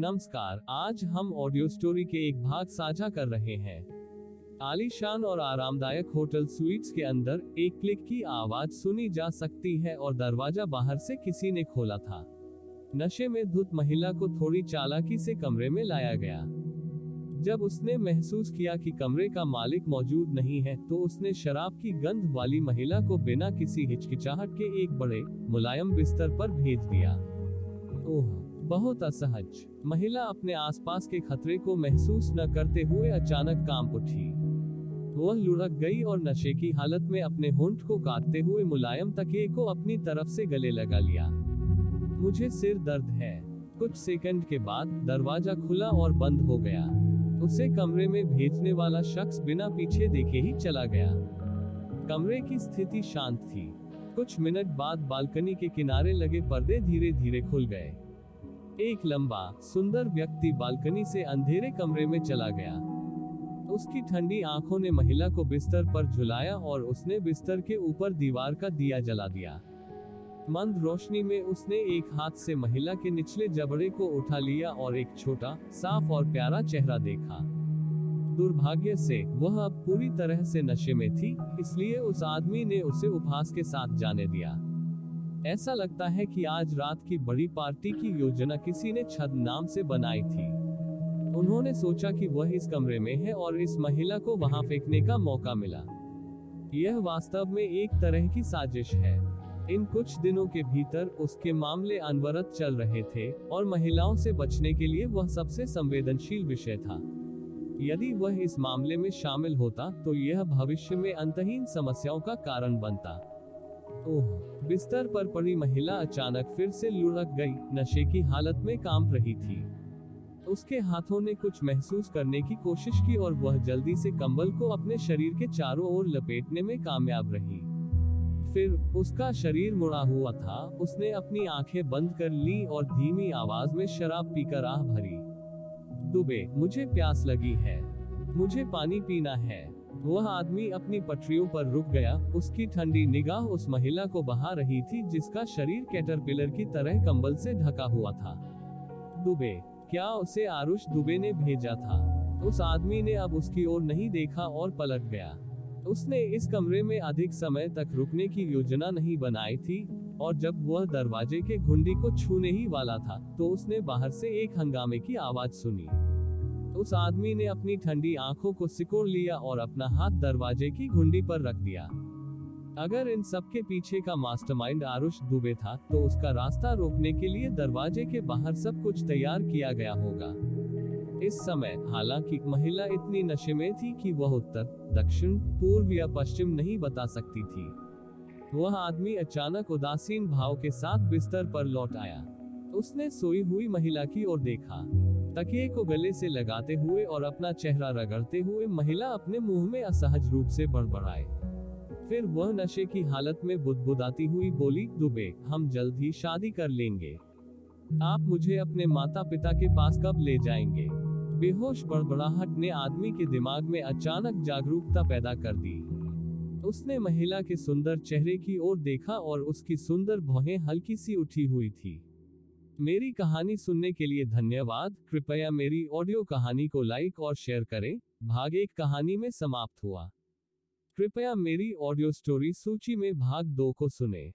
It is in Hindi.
नमस्कार, आज हम ऑडियो स्टोरी के एक भाग साझा कर रहे हैं। आलीशान और आरामदायक होटल स्वीट्स के अंदर एक क्लिक की आवाज़ सुनी जा सकती है और दरवाज़ा बाहर से किसी ने खोला था। नशे में धुत महिला को थोड़ी चालाकी से कमरे में लाया गया। जब उसने महसूस किया कि कमरे का मालिक मौजूद नहीं है तो उसने शराब की गंध वाली महिला को बिना किसी हिचकिचाहट के एक बड़े, मुलायम बिस्तर पर भेज दिया। ओह! बहुत असहज। महिला अपने आसपास के खतरे को महसूस न करते हुए अचानक काम उठी। वह लुढ़क गई और नशे की हालत में अपने होंठ को काटते हुए मुलायम तकिए को अपनी तरफ़ से गले लगा लिया। मुझे सिर दर्द है। कुछ सेकंड के बाद दरवाज़ा खुला और बंद हो गया। उसे कमरे में भेजने वाला शख्स बिना पीछे देखे ही चला गया। कमरे की स्थिति शांत थी। कुछ मिनट बाद बालकनी के किनारे लगे पर्दे धीरे धीरे खुल गए। एक लंबा, सुंदर व्यक्ति बालकनी से अंधेरे कमरे में चला गया। उसकी ठंडी आँखों ने महिला को बिस्तर पर झुलाया और उसने बिस्तर के ऊपर दीवार का दिया जला दिया। मंद रोशनी में उसने एक हाथ से महिला के निचले जबड़े को उठा लिया और एक छोटा, साफ़ और प्यारा चेहरा देखा। दुर्भाग्य से, वह अब पूरी तरह से नशे में थी, इसलिए उस आदमी ने उसे उपहास के साथ जाने दिया। ऐसा लगता है कि आज रात की बड़ी पार्टी की योजना किसी ने छद नाम से बनाई थी। उन्होंने सोचा कि वह इस कमरे में है और इस महिला को वहाँ फेंकने का मौका मिला। यह वास्तव में एक तरह की साजिश है। इन कुछ दिनों के भीतर उसके मामले अनवरत चल रहे थे और महिलाओं से बचने के लिए वह सबसे संवेदनशील विषय था। यदि वह इस मामले में शामिल होता तो यह भविष्य में अंतहीन समस्याओं का कारण बनता। ओह, बिस्तर पर पड़ी महिला अचानक फिर से लुढ़क गई। नशे की हालत में काँप रही थी। उसके हाथों ने कुछ महसूस करने की कोशिश की और वह जल्दी से कंबल को अपने शरीर के चारों ओर लपेटने में कामयाब रही। फिर उसका शरीर मुड़ा हुआ था। उसने अपनी आँखें बंद कर ली और धीमी आवाज़ में शराब पीकर आह भरी। दुबे, मुझे प्यास लगी है। मुझे पानी पीना है। वह आदमी अपनी पटरियों पर रुक गया। उसकी ठंडी निगाह उस महिला को बहा रही थी, जिसका शरीर कैटरपिलर की तरह कंबल से ढका हुआ था। दुबे, क्या उसे आरुष दुबे ने भेजा था? उस आदमी ने अब उसकी ओर नहीं देखा और पलट गया। उसने इस कमरे में अधिक समय तक रुकने की योजना नहीं बनाई थी, और जब वह दरवाजे के घुंडी को छूने ही वाला था तो उसने बाहर से एक हंगामे की आवाज़ सुनी। उस आदमी ने अपनी ठंडी आँखों को सिकोड़ लिया और अपना हाथ दरवाजे की घुंडी पर रख दिया। अगर इन सब के पीछे का मास्टरमाइंड आरुष दुबे था तो उसका रास्ता रोकने के लिए दरवाजे के बाहर सब कुछ तैयार किया गया होगा। इस समय, हालाँकि, महिला इतनी नशे में थी कि वह उत्तर, दक्षिण, पूर्व या पश्चिम नहीं बता सकती थी। वह आदमी अचानक उदासीन भाव के साथ बिस्तर पर लौट आया। उसने सोई हुई महिला की ओर देखा। तकिए को गले से लगाते हुए और अपना चेहरा रगड़ते हुए महिला अपने मुँह में असहज रूप से बड़बड़ाए। फिर वह नशे की हालत में बुदबुदाती हुई बोली, दुबे, हम जल्द ही शादी कर लेंगे। आप मुझे अपने माता पिता के पास कब ले जाएँगे? बेहोश बड़बड़ाहट ने आदमी के दिमाग में अचानक जागरूकता पैदा कर दी। उसने महिला के सुंदर चेहरे की ओर देखा और उसकी सुंदर भौहें हल्की सी उठी हुई थी। मेरी कहानी सुनने के लिए धन्यवाद। कृपया मेरी ऑडियो कहानी को लाइक और शेयर करें। भाग एक कहानी में समाप्त हुआ। कृपया मेरी ऑडियो स्टोरी सूची में भाग दो को सुने।